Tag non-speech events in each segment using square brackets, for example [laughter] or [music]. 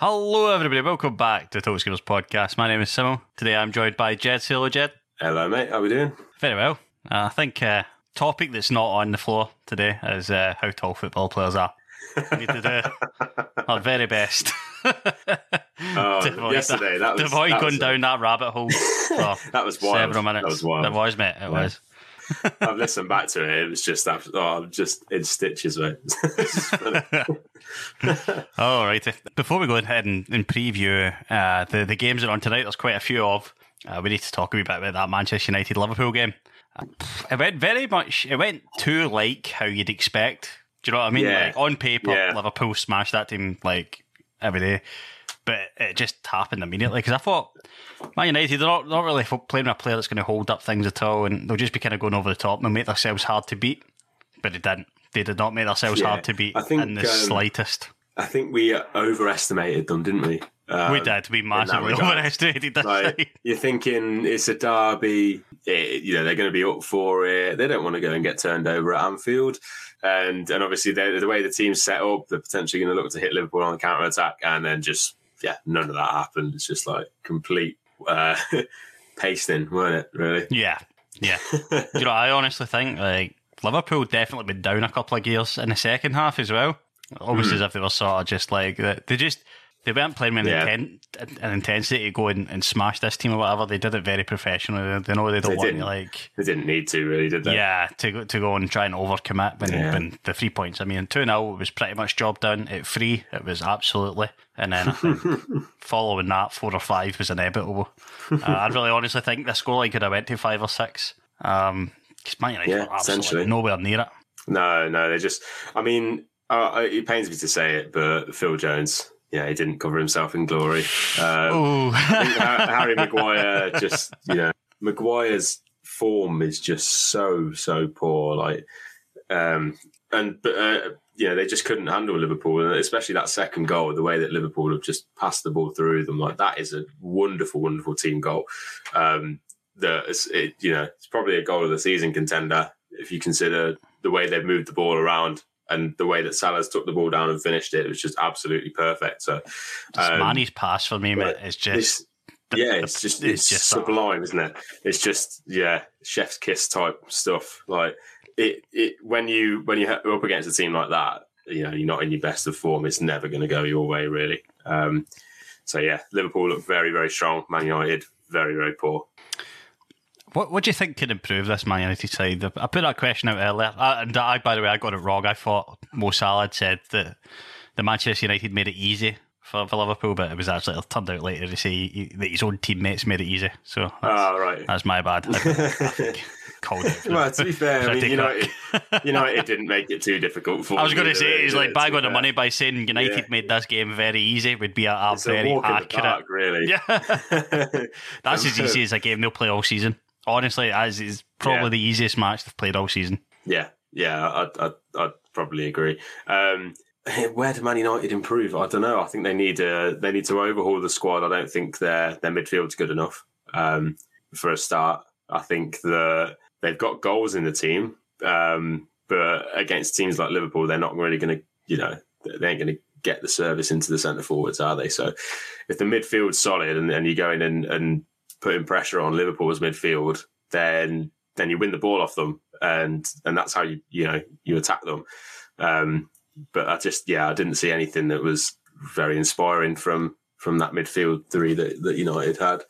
Hello, everybody. Welcome back to the Total Skills Podcast. My name is Simo. Today I'm joined by Jed. Say hello, Jed. Hello, mate. How are we doing? Very well. Uh, I think uh, topic that's not on the floor today is uh, how tall football players are. We need to do [laughs] our very best. [laughs] Oh, yesterday, that was- to avoid that going was, down that rabbit hole [laughs] for That was wild. several minutes. That was wild. It was, mate. It was. I've listened back to it. It was just, oh, I'm just in stitches, mate. It's just funny. All right. Before we go ahead and, and preview uh, the the games that are on tonight, there's quite a few of. Uh, we need to talk a wee bit about that Manchester United Liverpool game. Uh, It went very much. It went too like how you'd expect. Do you know what I mean? Yeah. Like on paper, Yeah. Liverpool smashed that team like every day, but it just happened immediately because I thought Man United they're not not really playing a player that's going to hold up things at all, and they'll just be kind of going over the top and make themselves hard to beat. But they didn't. They did not make themselves Yeah. hard to beat I think, in the um, slightest. I think we overestimated them, didn't we? Um, we did. We massively overestimated this Like, [laughs] you're thinking it's a derby, it, you know, they're going to be up for it. They don't want to go and get turned over at Anfield. And and obviously, the way the team's set up, they're potentially going to look to hit Liverpool on the counter attack. And then just, yeah, none of that happened. It's just like complete uh, [laughs] pasting, weren't it, really? Yeah, yeah. you know, I honestly think like Liverpool definitely been down a couple of gears in the second half as well. Almost as if they were sort of just like they just they weren't playing with an, intent, an intensity to go and, and smash this team or whatever. They did it very professionally. They know they don't They want to like They didn't need to, really, did they? yeah to go to go and try and overcommit when, Yeah. when the three points. I mean, two 0 was pretty much job done. At three, it was absolutely, and then I think [laughs] following that, four or five was inevitable. uh, I really honestly think the scoreline could have went to five or six. Um, because Man United Yeah, were absolutely essentially. nowhere near it. No, no, they just. I mean, uh, it pains me to say it, but Phil Jones, yeah, he didn't cover himself in glory. Um, I think Ha- [laughs] Harry Maguire just, you know, Maguire's form is just so so poor. Like, um, and but uh, you know they just couldn't handle Liverpool, and especially that second goal, the way that Liverpool have just passed the ball through them, like that is a wonderful, wonderful team goal. Um, that it's, it, you know, it's probably a goal of the season contender if you consider the way they've moved the ball around. And the way that Salah's took the ball down and finished it, it was just absolutely perfect. So, um, Manny's pass for me, mate, is just yeah, it's just it's, it's just sublime, isn't it? It's just yeah, chef's kiss type stuff. Like it, it when you when you're up against a team like that, you know, you're not in your best of form. It's never going to go your way, really. Um, so yeah, Liverpool look very very strong. Man United very very poor. What What do you think can improve this Man United side? I put that question out earlier, I, and I, by the way, I got it wrong. I thought Mo Salah had said that the Manchester United made it easy for, for Liverpool, but it was actually it turned out later to say he, that his own teammates made it easy. So that's, Ah, right. that's my bad. I, I think called it. well, to be fair, I mean, United. [laughs] United didn't make it too difficult for. I was going to say he's like bag on the money by saying United Yeah. made this game very easy would be a, a a very the accurate. park, really. [laughs] Yeah, [laughs] that's as easy as a game they'll play all season. Honestly, as is probably Yeah. the easiest match they've played all season. Yeah, yeah, I'd, I'd, I'd probably agree. Um, [laughs] where do Man United improve? I don't know. I think they need uh, they need to overhaul the squad. I don't think their their midfield's good enough um, for a start. I think that they've got goals in the team, um, but against teams like Liverpool, they're not really going to, you know, they ain't going to get the service into the centre forwards, are they? So if the midfield's solid and, and you go in and, and putting pressure on Liverpool's midfield, then then you win the ball off them, and and that's how you you know you attack them. Um, but I just yeah, I didn't see anything that was very inspiring from from that midfield three that, that United had.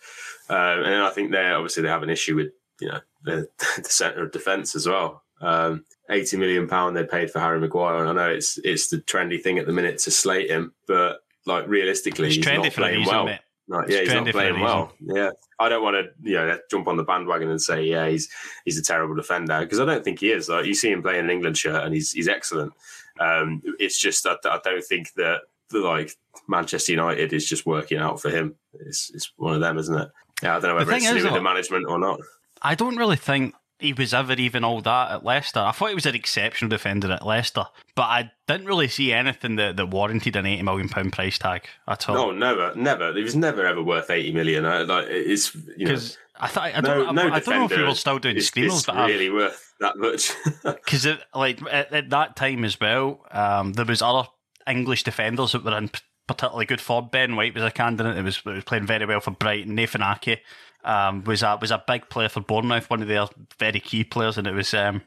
Um, and I think they obviously they have an issue with you know the, [laughs] the centre of defence as well. Um, Eighty million pound they paid for Harry Maguire, and I know it's it's the trendy thing at the minute to slate him, but like realistically, it's he's trendy not playing reason, well. Yeah, he's not trendy for a playing well. Yeah, I don't want to, you know, jump on the bandwagon and say, yeah, he's he's a terrible defender because I don't think he is. Like you see him playing an England shirt, and he's he's excellent. Um, it's just that I don't think that the, like Manchester United is just working out for him. It's it's one of them, isn't it? Yeah, I don't know whether it's to do with the management or not. I don't really think he was ever even all that at Leicester. I thought he was an exceptional defender at Leicester, but I didn't really see anything that, that warranted an eighty million pound price tag at all. No, never, never. He was never ever worth eighty million. I, like it's you know, I thought I no, don't, no I, I don't know if we were still doing is, screamers, is but I've- really worth that much. [laughs] because like at, at that time as well, um, there was other English defenders that were in particularly good form. Ben White was a candidate. It was, was playing very well for Brighton. Nathan Ake um, was a was a big player for Bournemouth, one of their very key players, and it was. Um,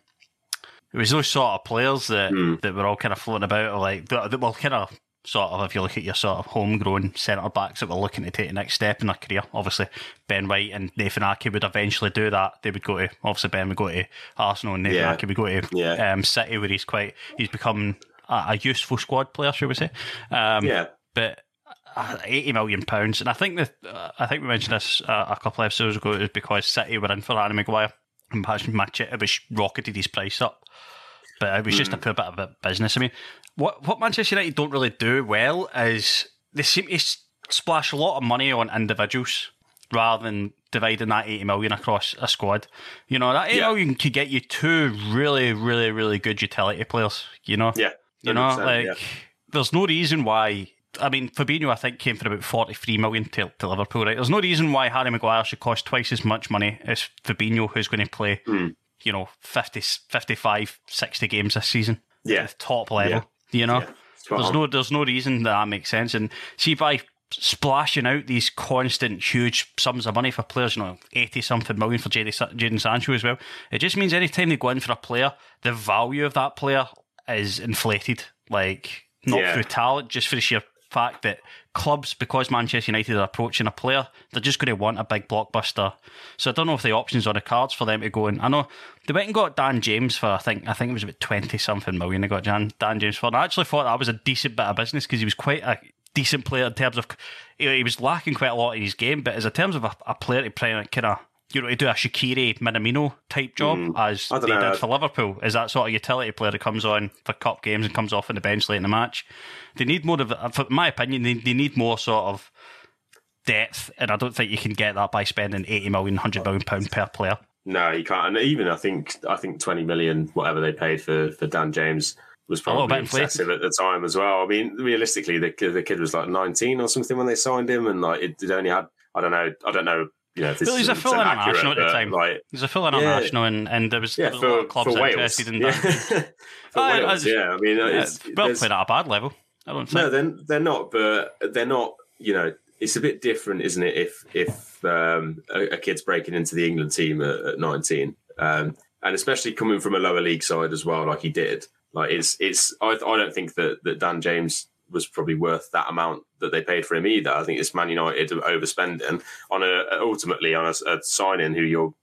it was those sort of players that, Hmm. that were all kind of floating about, like that, that were kind of sort of, if you look at your sort of homegrown centre backs that were looking to take the next step in their career. Obviously, Ben White and Nathan Ake would eventually do that. They would go to obviously Ben would go to Arsenal and Nathan Yeah. Ake would go to Yeah. um, City, where he's quite he's become a, a useful squad player, shall we say? Um, yeah, but eighty million pounds, and I think that uh, I think we mentioned this uh, a couple of episodes ago. It was because City were in for Harry Maguire, and perhaps Manchester was rocketed his price up. But it was just a Mm. poor bit of a business. I mean, what what Manchester United don't really do well is they seem to splash a lot of money on individuals rather than dividing that 80 million across a squad. You know, that 80 Yeah. million could get you two really, really, really good utility players, you know? yeah. You know, like yeah. there's no reason why. I mean, Fabinho, I think, came for about 43 million to, to Liverpool, right? There's no reason why Harry Maguire should cost twice as much money as Fabinho, who's going to play, Hmm. you know, 50, 55, 60 games this season. Yeah. Top level, you know? Yeah. There's on. no, there's no reason that, that makes sense. And see, by splashing out these constant huge sums of money for players, you know, 80 something million for Jadon Sancho as well, it just means anytime they go in for a player, the value of that player is inflated. Like, not Yeah. through talent, just for the sheer fact that clubs, because Manchester United are approaching a player, they're just going to want a big blockbuster. So I don't know if the options on the cards for them to go in. I know they went and got Dan James for I think I think it was about twenty something million. They got Dan Dan James for. And I actually thought that was a decent bit of business because he was quite a decent player in terms of he was lacking quite a lot in his game, but as in terms of a, a player to play kind of you know to do a Shaqiri Minamino type job as Hmm. They know. did for Liverpool, is that sort of utility player that comes on for cup games and comes off in the bench late in the match. They need more of, for my opinion, they, they need more sort of depth, and I don't think you can get that by spending 80 million, 100 million pound per player. No, you can't. And even I think I think twenty million, whatever they paid for for Dan James, was probably excessive at the time as well. I mean, realistically, the kid- the kid was like nineteen or something when they signed him, and like it, it only had I don't know, I don't know, you know, if he's a full 100% international at the time. Like, He's a full international, and, and there was yeah, a lot for, of clubs interested in yeah. that. [laughs] for I- I Wales, just- yeah. I mean, Yeah, there's- played at a bad level. I don't think. no, they're they're not, but they're not. You know, it's a bit different, isn't it? If if um, a, a kid's breaking into the England team at, at nineteen, um, and especially coming from a lower league side as well, like he did. Like it's it's. I, I don't think that that Dan James was probably worth that amount that they paid for him either. I think it's Man United overspending on a ultimately on a, a signing who you're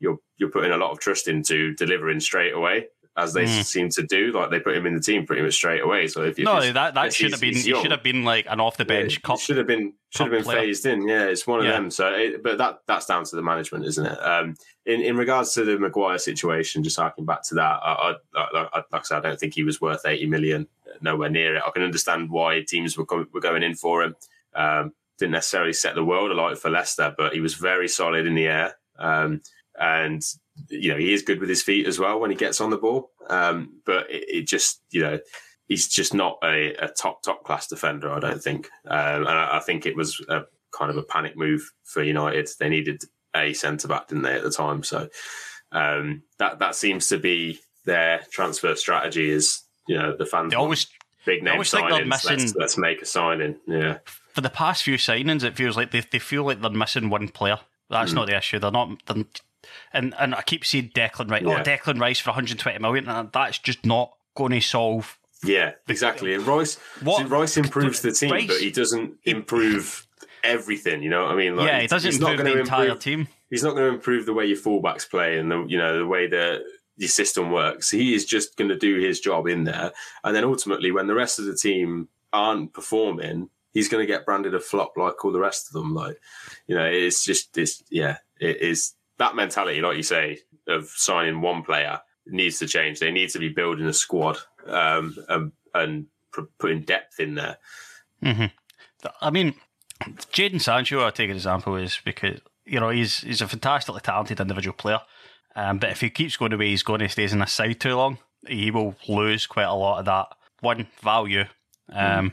you're you're putting a lot of trust into delivering straight away. As they Mm. seem to do, like they put him in the team pretty much straight away. So if, no, that, that should have been. Should have been like an off the bench yeah, cup. should have been should have been player. phased in. Yeah, it's one of Yeah. them. So, it, but that that's down to the management, isn't it? Um, in in regards to the Maguire situation, just harking back to that, I, I, I, I, like I said, I don't think he was worth eighty million. Nowhere near it. I can understand why teams were co- were going in for him. Um, didn't necessarily set the world alight for Leicester, but he was very solid in the air. Um, and you know he is good with his feet as well when he gets on the ball. Um, but it, it just you know he's just not a, a top top class defender. I don't think, um, and I, I, think it was a kind of a panic move for United. They needed a centre back, didn't they, at the time? So um, that that seems to be their transfer strategy. Is you know the fans they always big name signings. Missing, let's, let's, make a signing. Yeah. For the past few signings, it feels like they they feel like they're missing one player. That's mm. not the issue. They're not. They're, and and I keep saying Declan Rice. Oh, yeah. Oh, Declan Rice for 120 million. And that's just not going to solve. Yeah, exactly. And Rice, what, Rice improves the team, Rice, but he doesn't improve everything. You know what I mean? Like, yeah, he doesn't improve the entire improve, team. He's not going to improve the way your fullbacks play and the you know the way that your system works. He is just going to do his job in there, and then ultimately, when the rest of the team aren't performing, he's going to get branded a flop like all the rest of them. Like, you know, it's just this. Yeah, it is that mentality, like you say, of signing one player needs to change. They need to be building a squad um, and, and putting depth in there. Mm-hmm. I mean, Jadon Sancho, I take an example, is because you know he's he's a fantastically talented individual player, um, but if he keeps going the way he's going, he stays in the side too long, he will lose quite a lot of that one value. Um, mm.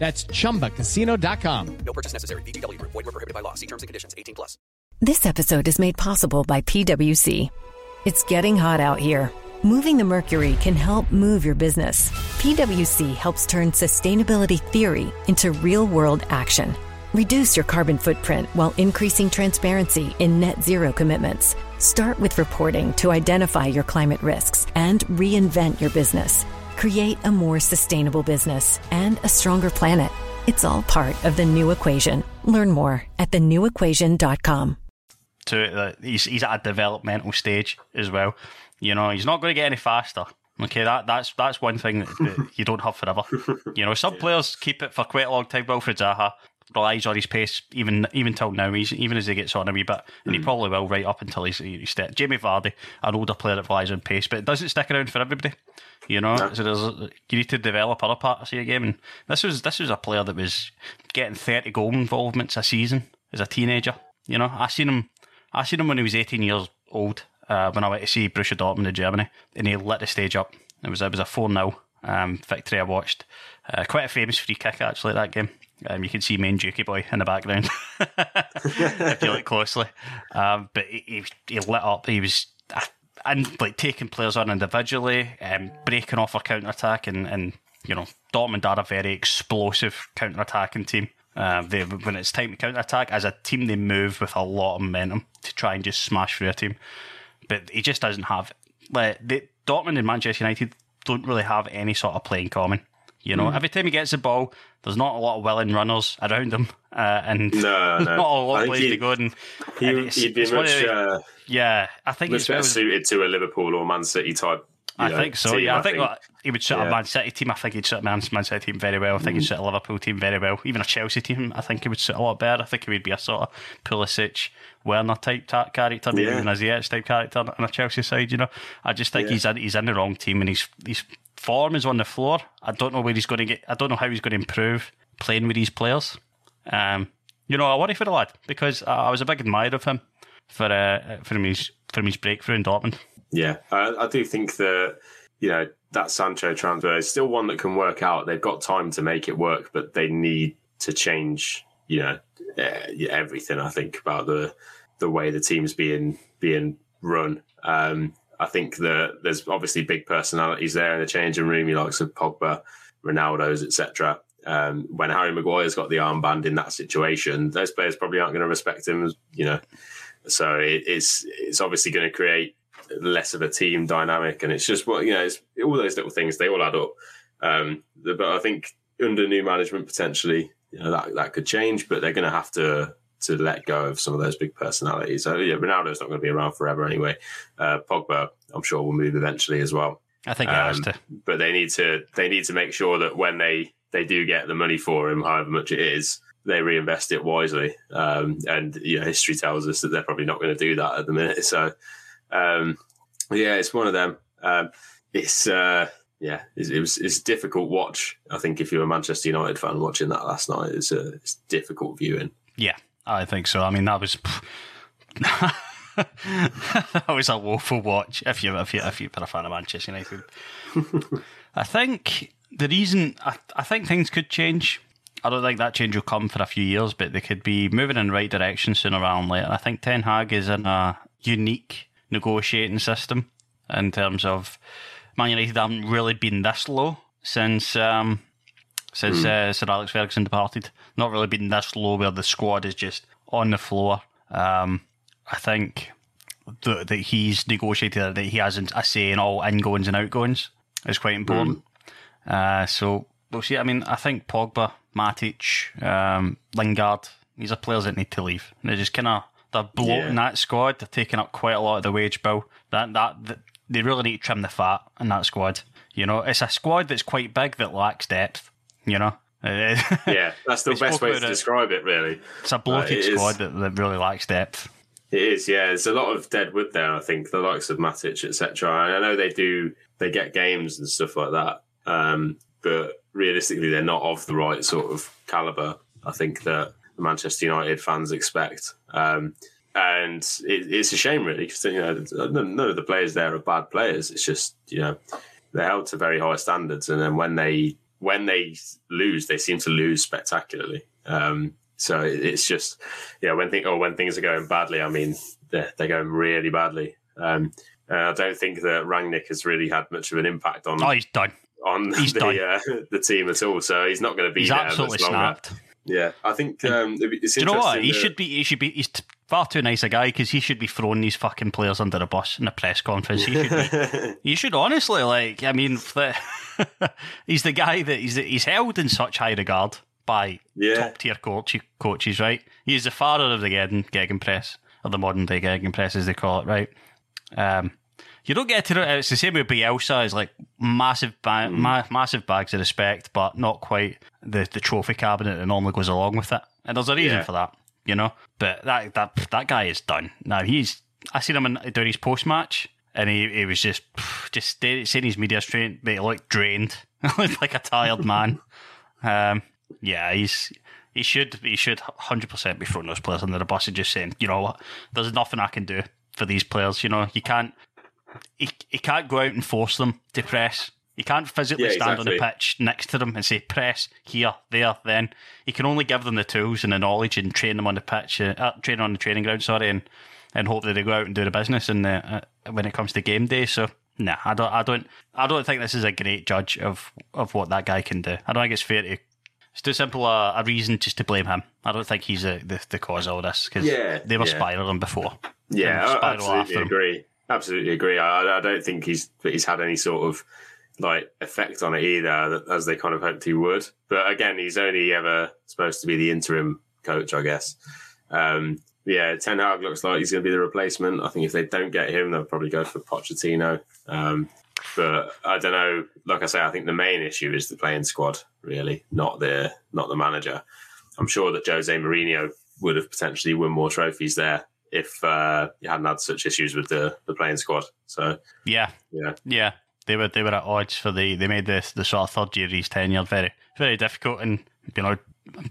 That's ChumbaCasino.com. No purchase necessary. VGW. Void were prohibited by law. See terms and conditions. 18 plus. This episode is made possible by PwC. It's getting hot out here. Moving the mercury can help move your business. PwC helps turn sustainability theory into real-world action. Reduce your carbon footprint while increasing transparency in net zero commitments. Start with reporting to identify your climate risks and reinvent your business create a more sustainable business and a stronger planet. It's all part of the new equation. Learn more at thenewequation.com. To uh, he's he's at a developmental stage as well. You know, he's not going to get any faster. Okay, that that's that's one thing that, that you don't have forever. You know, some [laughs] players keep it for quite a long time. Wilfried Zaha relies on his pace even even till now. He's even as he gets on a wee bit, and he probably will right up until he's, he's Jamie Vardy, an older player that relies on pace, but it doesn't stick around for everybody. You know, no. so there's you need to develop other parts of your game, and this was this was a player that was getting thirty goal involvements a season as a teenager. You know, I seen him, I seen him when he was eighteen years old uh, when I went to see Borussia Dortmund in Germany, and he lit the stage up. It was it was a four 0 um, victory I watched. Uh, quite a famous free kick actually that game. Um, you can see main Jukey boy in the background [laughs] if you look closely. Um, but he, he, lit up. He was and like taking players on individually, um, breaking off a counter attack, and, and you know Dortmund are a very explosive counter attacking team. Uh, they, when it's time to counter attack, as a team, they move with a lot of momentum to try and just smash through a team. But he just doesn't have like the Dortmund and Manchester United don't really have any sort of play in common. You know, mm. every time he gets the ball, there's not a lot of willing runners around him, uh, and no, no. [laughs] not a lot of to go. And, he, and it's, he'd be it's much, the, uh, yeah, I think much better suited to a Liverpool or Man City type. I know, think so. Team, yeah, I, I think, he would suit yeah. a Man City team. I think he'd suit a Man, City team very well. I think mm. he'd suit a Liverpool team very well. Even a Chelsea team, I think he would suit a lot better. I think he would be a sort of Pulisic, Werner type character, maybe yeah. an Ziyech type character on a Chelsea side. You know, I just think yeah. he's in, he's in the wrong team and he's he's form is on the floor. I don't know where he's going to get. I don't know how he's going to improve playing with these players. Um, you know, I worry for the lad because I, I was a big admirer of him for uh, for his for his breakthrough in Dortmund. Yeah, I, I do think that you know that Sancho transfer is still one that can work out. They've got time to make it work, but they need to change. You know, everything. I think about the the way the team's being being run. Um, I think that there's obviously big personalities there in the changing room. You likes of Pogba, Ronaldo's, etc. Um, when Harry Maguire's got the armband in that situation, those players probably aren't going to respect him. You know, so it, it's it's obviously going to create less of a team dynamic, and it's just what you know, it's all those little things they all add up. Um, but I think under new management, potentially, you know, that that could change, but they're going to have to to let go of some of those big personalities. So yeah, Ronaldo's not going to be around forever anyway. Uh, Pogba, I'm sure, will move eventually as well. I think he um, has to. But they need to they need to make sure that when they they do get the money for him, however much it is, they reinvest it wisely. Um, and you know, history tells us that they're probably not going to do that at the minute. So um, yeah, it's one of them. Um, it's uh, yeah, it, it, was it's a difficult watch. I think if you're a Manchester United fan watching that last night, it's a it's difficult viewing. Yeah, I think so. I mean, that was [laughs] that was a woeful watch. If you if you if you've been a fan of Manchester United, I think the reason I, I think things could change. I don't think that change will come for a few years, but they could be moving in the right direction sooner rather than later. I think Ten Hag is in a unique negotiating system in terms of Man United haven't really been this low since um, since mm. uh, Sir Alex Ferguson departed. Not really been this low where the squad is just on the floor. Um, I think that, that he's negotiated that he hasn't a say in all ingoings and outgoings is quite important. Mm. Uh, so we'll see. I mean, I think Pogba, Matic, um, Lingard, these are players that need to leave. They're just kind of they're bloating yeah. that squad. They're taking up quite a lot of the wage bill. That, that that they really need to trim the fat in that squad. You know, it's a squad that's quite big that lacks depth. You know. [laughs] yeah, that's the best way to it. describe it. Really, it's a bloated uh, squad that, that really lacks depth. It is, yeah. There's a lot of dead wood there. I think the likes of Matic, etc. And I know they do, they get games and stuff like that. Um, but realistically, they're not of the right sort of caliber. I think that the Manchester United fans expect. Um, and it, it's a shame, really, because you know none of the players there are bad players. It's just you know they're held to very high standards, and then when they when they lose, they seem to lose spectacularly. Um, so it's just, yeah, when thing or when things are going badly, I mean, they're, they're going really badly. Um, I don't think that Rangnick has really had much of an impact on. Oh, he's done. On he's the done. Uh, the team at all, so he's not going to be he's there absolutely snapped. Yeah, I think. Um, do you know what? He should be. He should be. He's far too nice a guy because he should be throwing these fucking players under a bus in a press conference. He should. Be, [laughs] he should honestly like. I mean, the, [laughs] he's the guy that he's he's held in such high regard by yeah. top tier coach, coaches, right? He's the father of the Gegen, press or the modern day press, as they call it, right? Um, you don't get to it's the same with Bielsa. It's like massive, ba- mm. ma- massive bags of respect, but not quite the, the trophy cabinet that normally goes along with it. And there's a reason yeah. for that, you know. But that that that guy is done now. He's I seen him in, during his post match, and he, he was just just saying his media straight, but he looked drained, [laughs] looked like a tired man. Um, yeah, he's he should he should hundred percent be throwing those players under the bus and just saying, you know what, there's nothing I can do for these players. You know, you can't he, he can't go out and force them to press. He can't physically yeah, stand exactly. on the pitch next to them and say press here, there, then. He can only give them the tools and the knowledge and train them on the pitch, uh, uh train on the training ground, sorry, and and hope that they go out and do the business. And uh, when it comes to game day, so nah, I don't, I don't, I don't think this is a great judge of of what that guy can do. I don't think it's fair to it's too simple a, a, reason just to blame him. I don't think he's a, the, the cause of all this because yeah, they were yeah. spiraling before. Yeah, I absolutely agree. Absolutely agree. I, I, don't think he's he's had any sort of like effect on it either, as they kind of hoped he would. But again, he's only ever supposed to be the interim coach, I guess. Um, yeah, Ten Hag looks like he's going to be the replacement. I think if they don't get him, they'll probably go for Pochettino. Um, but I don't know. Like I say, I think the main issue is the playing squad, really, not the not the manager. I'm sure that Jose Mourinho would have potentially won more trophies there if uh, you hadn't had such issues with the, the playing squad. So yeah, yeah, yeah. They were they were at odds for the they made the the sort of third year of his tenure very very difficult and you know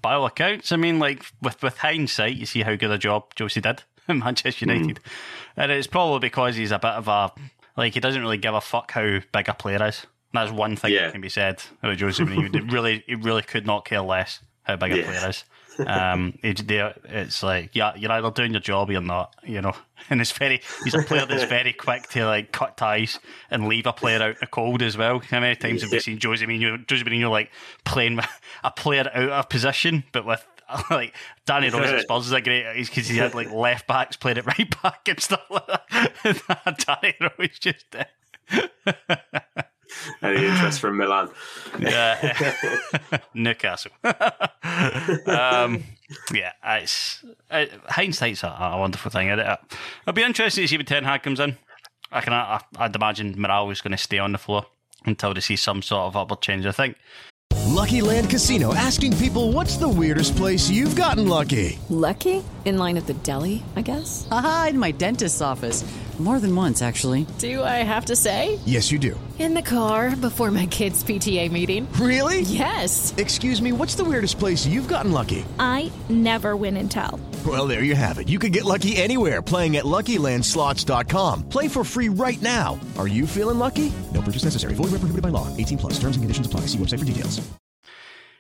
by all accounts I mean like with with hindsight you see how good a job Josie did [laughs] in Manchester hmm. United mm. and it's probably because he's a bit of a like he doesn't really give a fuck how big a player is. That's one thing yeah. that can be said about Jose Mourinho. really, he really could not care less how big a player is. Um, it's like yeah, you're either doing your job or you're not, you know. [laughs] And it's very he's a player that's very quick to like cut ties and leave a player out in the cold as well. How many times have we seen Jose Mourinho, Jose Mourinho like playing [laughs] a player out of position, but with [laughs] like Danny Rose at Spurs is a great because he had like left backs playing it right back and stuff like that. Danny Rose just. Any interest from Milan? Yeah, [laughs] Newcastle. [laughs] um, yeah, it's it, hindsight's a, a, wonderful thing. It, it'll be interesting to see when Ten Hag comes in. I can, I, I'd imagine Morale is going to stay on the floor until they see some sort of upward change. I think Lucky Land Casino asking people what's the weirdest place you've gotten lucky? Lucky? In line at the deli, I guess? Aha, in my dentist's office. More than once, actually. Do I have to say? Yes, you do. In the car before my kids' PTA meeting. Really? Yes. Excuse me, what's the weirdest place you've gotten lucky? I never win and tell. Well, there you have it. You can get lucky anywhere playing at LuckyLandSlots.com. Play for free right now. Are you feeling lucky? No purchase necessary. Void where prohibited by law. 18 plus. Terms and conditions apply. See website for details.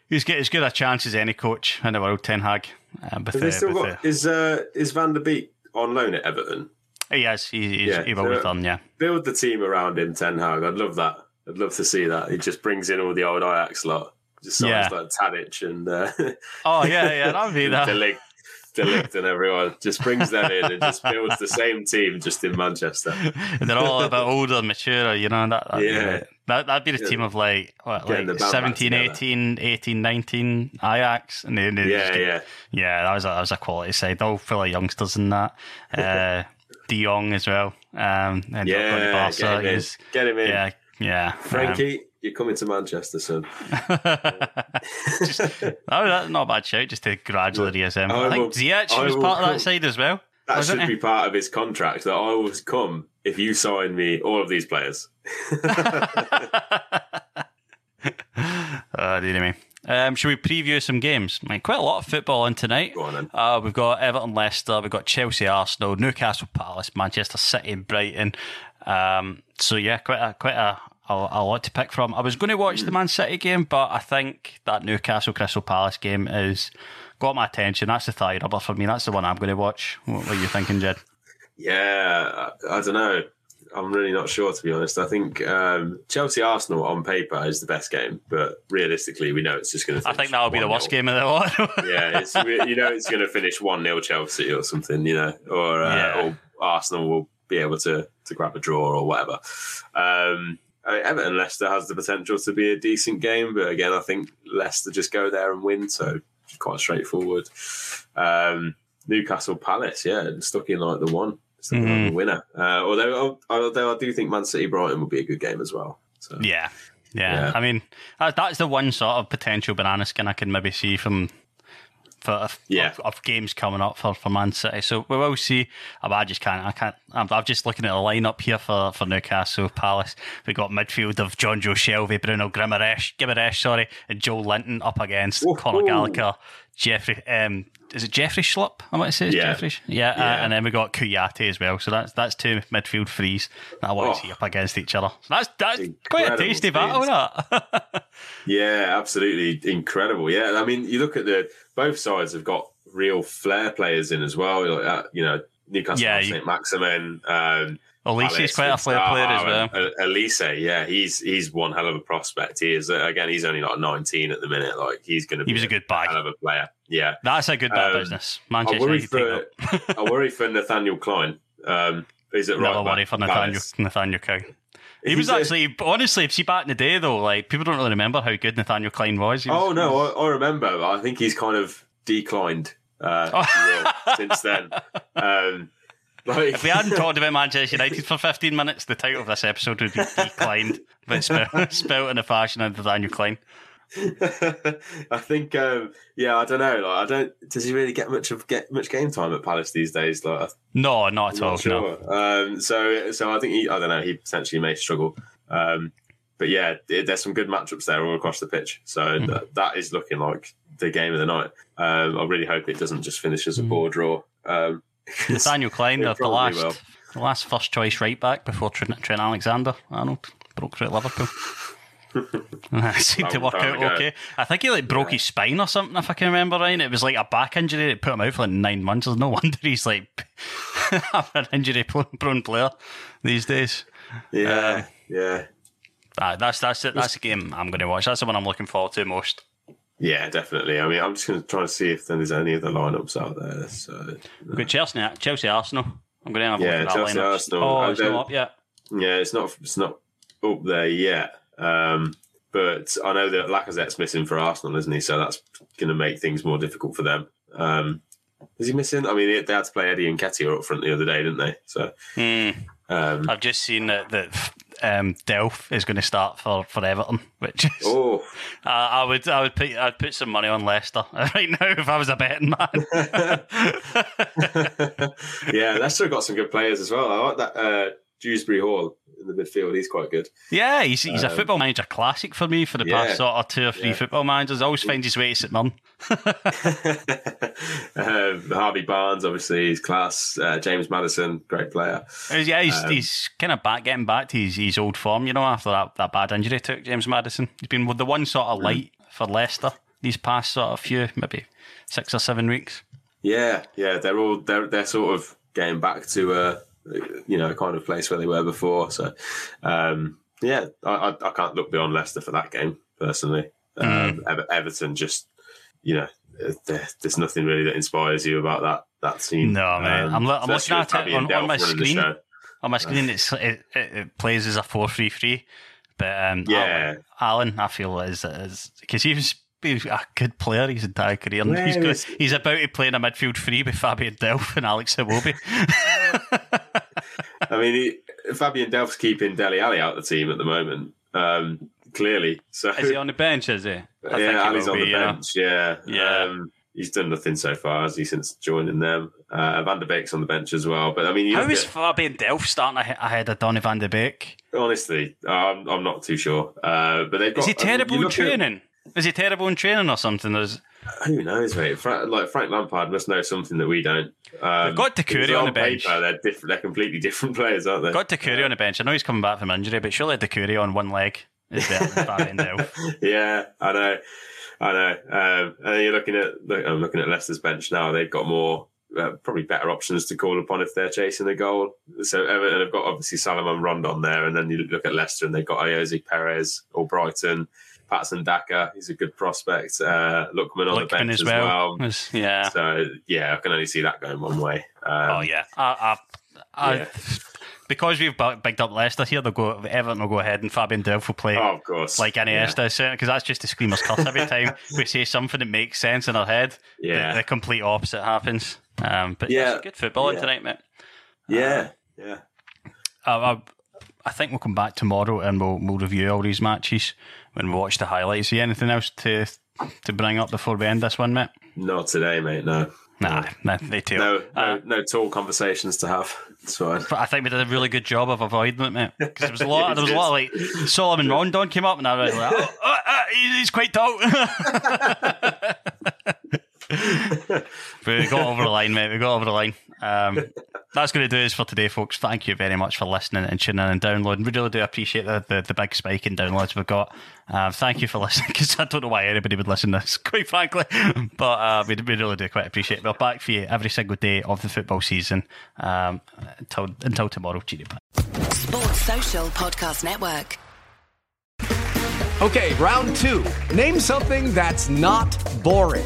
He's got as good a chance as any coach in the world, Ten Hag. Uh, with Have they still with got is uh, is Van der Beek on loan at Everton? He has. He's, Yeah, he's always so- done. Yeah. Build the team around him, Ten Hag. I'd love that. I'd love to see that. He just brings in all the old Ajax lot. Just sounds Yeah. like Tadic and uh, [laughs] Oh yeah, yeah. That'd be [laughs] that. De Ligt, Delict and everyone. Just brings them in and just builds the same team just in Manchester. [laughs] They're all a bit older, mature, you know. That, that'd, Yeah. be, that, that'd be the Yeah. team of like, what, like band 17, 18, 18, 19 Ajax. And then they Yeah, get- yeah. Yeah, that was, a, that was a quality side. All full of youngsters in that. Uh, De Jong as well. Um, and Yeah, Barca. get him in. Get him in. Yeah, yeah. Um, Frankie, you're coming to Manchester soon. [laughs] just, that was that's not a bad shout, just to gradually reassemble. I I, think will- Ziyech I was part of that side as well. That should be part of his contract that I will come if you sign me all of these players. Uh, [laughs] [laughs] dear me. Um, should we preview some games? Like, quite a lot of football in tonight. Go on. Uh, we've got Everton, Leicester, we've got Chelsea, Arsenal, Newcastle, Palace, Manchester City, and Brighton. Um, so yeah, quite a quite a, a, a lot to pick from. I was going to watch the Man City game, but I think that Newcastle Crystal Palace game is got my attention. That's the third rubber for me. That's the one I'm going to watch. What, what are you thinking, Jed? [laughs] Yeah, I, I don't know. I'm really not sure to be honest. I think um, Chelsea Arsenal on paper is the best game, but realistically, we know it's just going to. I think that'll be the worst game of the lot. yeah, it's, you know it's going to finish one 0 Chelsea or something, you know, or uh, Yeah. or Arsenal will be able to to grab a draw or whatever. Um, I mean, Everton Leicester has the potential to be a decent game, but again, I think Leicester just go there and win, so quite straightforward. Um, Newcastle Palace, yeah, stuck in like the one, stuck in like Mhm. winner. Uh, although although I do think Man City Brighton will be a good game as well. So Yeah. Yeah. Yeah. I mean, that's the one sort of potential banana skin I can maybe see from for of, Yeah. of, of games coming up for, for Man City. So we will see. Uh, I just can't. I can't. I'm, I'm just looking at the lineup here for, for Newcastle Palace. We got midfield of Jonjo Shelvey, Bruno Grimaresh, Gimaresh, sorry, and Joelinton up against Woohoo. Conor Gallagher, Jeffrey. Um, is it Jeffrey Schlupp? I want to say it's Yeah. Jeffrey. Yeah, Yeah. Uh, and then we got Kouyaté as well. So that's that's two midfield frees that I want to Oh. see up against each other. So that's that's quite a tasty battle. That. [laughs] Yeah, absolutely incredible. Yeah, I mean, you look at the both sides have got real flair players in as well. Like uh, you know, Newcastle, Yeah, Saint Maximin. Um, Elise is quite a with player as well. and, uh, Elise, yeah, he's he's one hell of a prospect. He is again. He's only like nineteen at the minute. Like he's going to be He was a good bag. hell of a player. Yeah, That's a good Um, business. I Manchester worry United for. [laughs] I worry for Nathaniel Klein. Um, is it right? Never worry for Nathaniel? Nathaniel King. He was actually honestly, if you back in the day though, like people don't really remember how good Nathaniel Klein was. Was Oh no, I, I remember. I think he's kind of declined uh, if since then. [laughs] Um, like, If we hadn't talked about Manchester United for 15 minutes, the title of this episode would be declined, [laughs] but spelled, spelled in the fashion of Nathaniel Klein. [laughs] I think, um, yeah, I don't know. Like, I don't. Does he really get much of get much game time at Palace these days? Like, No, not at all. not No. sure. Um, so, so I think he, I don't know. He potentially may struggle. Um, but yeah, there's some good matchups there all across the pitch. So Hmm. that, that is looking like the game of the night. Um, I really hope it doesn't just finish as a poor draw. Um, [laughs] Nathaniel Klein, the, the last, will. the last first choice right back before Trent, Trent Alexander Arnold broke through at Liverpool. [laughs] [laughs] it seemed to work out ago. okay. I think he like broke his spine or something, if I can remember right. It was like a back injury that put him out for like nine months. There's no wonder he's like an injury prone player these days. Yeah, Um, yeah, Ah, that's that's it. That's the game I'm going to watch. That's the one I'm looking forward to most. Yeah, definitely. I mean, I'm just going to try and see if there's any other lineups out there. So We've got Chelsea, Chelsea, Arsenal. I'm going to have a Yeah, look at that Chelsea, lineup. Arsenal. Oh, it's then- not up yet. yeah, it's not it's not up there yet. Um, but I know that Lacazette's missing for Arsenal, isn't he? So that's going to make things more difficult for them. Um, is he missing? I mean, they had to play Eddie Nketiah up front the other day, didn't they? So Hmm. um, I've just seen that, that um, Delph is going to start for, for Everton, which is oh, [laughs] uh, I would I would put I'd put some money on Leicester [laughs] right now if I was a betting man. [laughs] yeah, Leicester got some good players as well. I like that uh, Dewsbury Hall in the midfield. He's quite good. Yeah, he's he's Um, a football manager classic for me for the yeah, past sort of two or three yeah. football managers. Always finds his way to sit Mirren. uh, [laughs] [laughs] Harvey Barnes, obviously, he's class. Uh, James Maddison, great player. Yeah, he's, Um, he's kind of back, getting back to his, his old form, you know, after that, that bad injury he took, James Maddison. He's been the one sort Mm. of light for Leicester these past sort of few, maybe six or seven weeks. Yeah, yeah, they're all they're they're sort of getting back to a you know kind of place where they were before. So um, yeah, I, I can't look beyond Leicester for that game personally. Um, Ever- Everton just you know uh, there, there's nothing really that inspires you about that that team. No, man. Um, I'm, lo- I'm looking at it on, on my Delph running the screen. On my screen, it's, it, it, it plays as a 4 3 3. But um, Yeah. Allan, Allan, I feel, is because he was he a good player his entire career. and he's, go- is- he's about to play in a midfield three with Fabian Delph and Alex Iwobi. [laughs] [laughs] I mean, he, Fabian Delph's keeping Dele Alli out of the team at the moment. Um, clearly, so is he on the bench, is he? I yeah, Alli's on be, the you know. bench. Yeah, Yeah. Um, he's done nothing so far, has he, since joining them? Uh, Van der Beek's on the bench as well. But I mean, How look at- Fabian Delph starting ahe- ahead of Donny van der Beek? honestly, I'm, I'm not too sure. Uh, but they've got. Is he I mean, terrible in look at- training? Is he terrible in training or something? There's, Who knows, mate? Fra- like Frank Lampard must know something that we don't. Um, They've got because on the bench. Paper, they're different. They're completely different [laughs] players, aren't they? got Doucouré on the bench. I know he's coming back from injury, but surely Doucouré on one leg is better than [laughs] yeah, I know, I know. Um, and then you're looking at look, I'm looking at Leicester's bench now. They've got more, uh, probably better options to call upon if they're chasing a goal. So Everton have got obviously Salomon Rondon there, and then you look at Leicester and they've got Ayoze Perez or Brighton. Patson Daka, he's a good prospect. Uh, Lookman on the bench as well. well. Yeah. So yeah, I can only see that going one way. Um, oh yeah. I, I, I, Yeah. Because we've bigged up Leicester here, they'll go. Everton will go ahead and Fabian Delph will play. Oh, of course. like Iniesta, Yeah. because that's just a screamer's curse. Every [laughs] time we say something that makes sense in our head, Yeah. the, the complete opposite happens. Um, but yeah, good football Yeah. tonight, mate. Yeah, yeah. I, I, I think we'll come back tomorrow and we'll we'll review all these matches we watch the highlights. See anything else to to bring up before we end this one, mate? Not today, mate. No. Nah, nah they too. No, no, Uh, no tall conversations to have. It's fine. But I think we did a really good job of avoiding it, mate. Because there was a lot, [laughs] there was a lot of like Solomon Rondon came up, and I was like, oh, uh, uh, he's quite tall. [laughs] [laughs] [laughs] but we got over the line, mate. We got over the line. Um, that's going to do us for today, folks. Thank you very much for listening and tuning in and downloading. We really do appreciate the, the, the big spike in downloads we've got. Um, thank you for [laughs] listening because I don't know why anybody would listen to this, [laughs] quite frankly. But uh, we, we really do quite appreciate it. We're back for you every single day of the football season um, until until tomorrow. Cheerio, bye. Sports Social Podcast Network. Okay, round two. Name something that's not boring.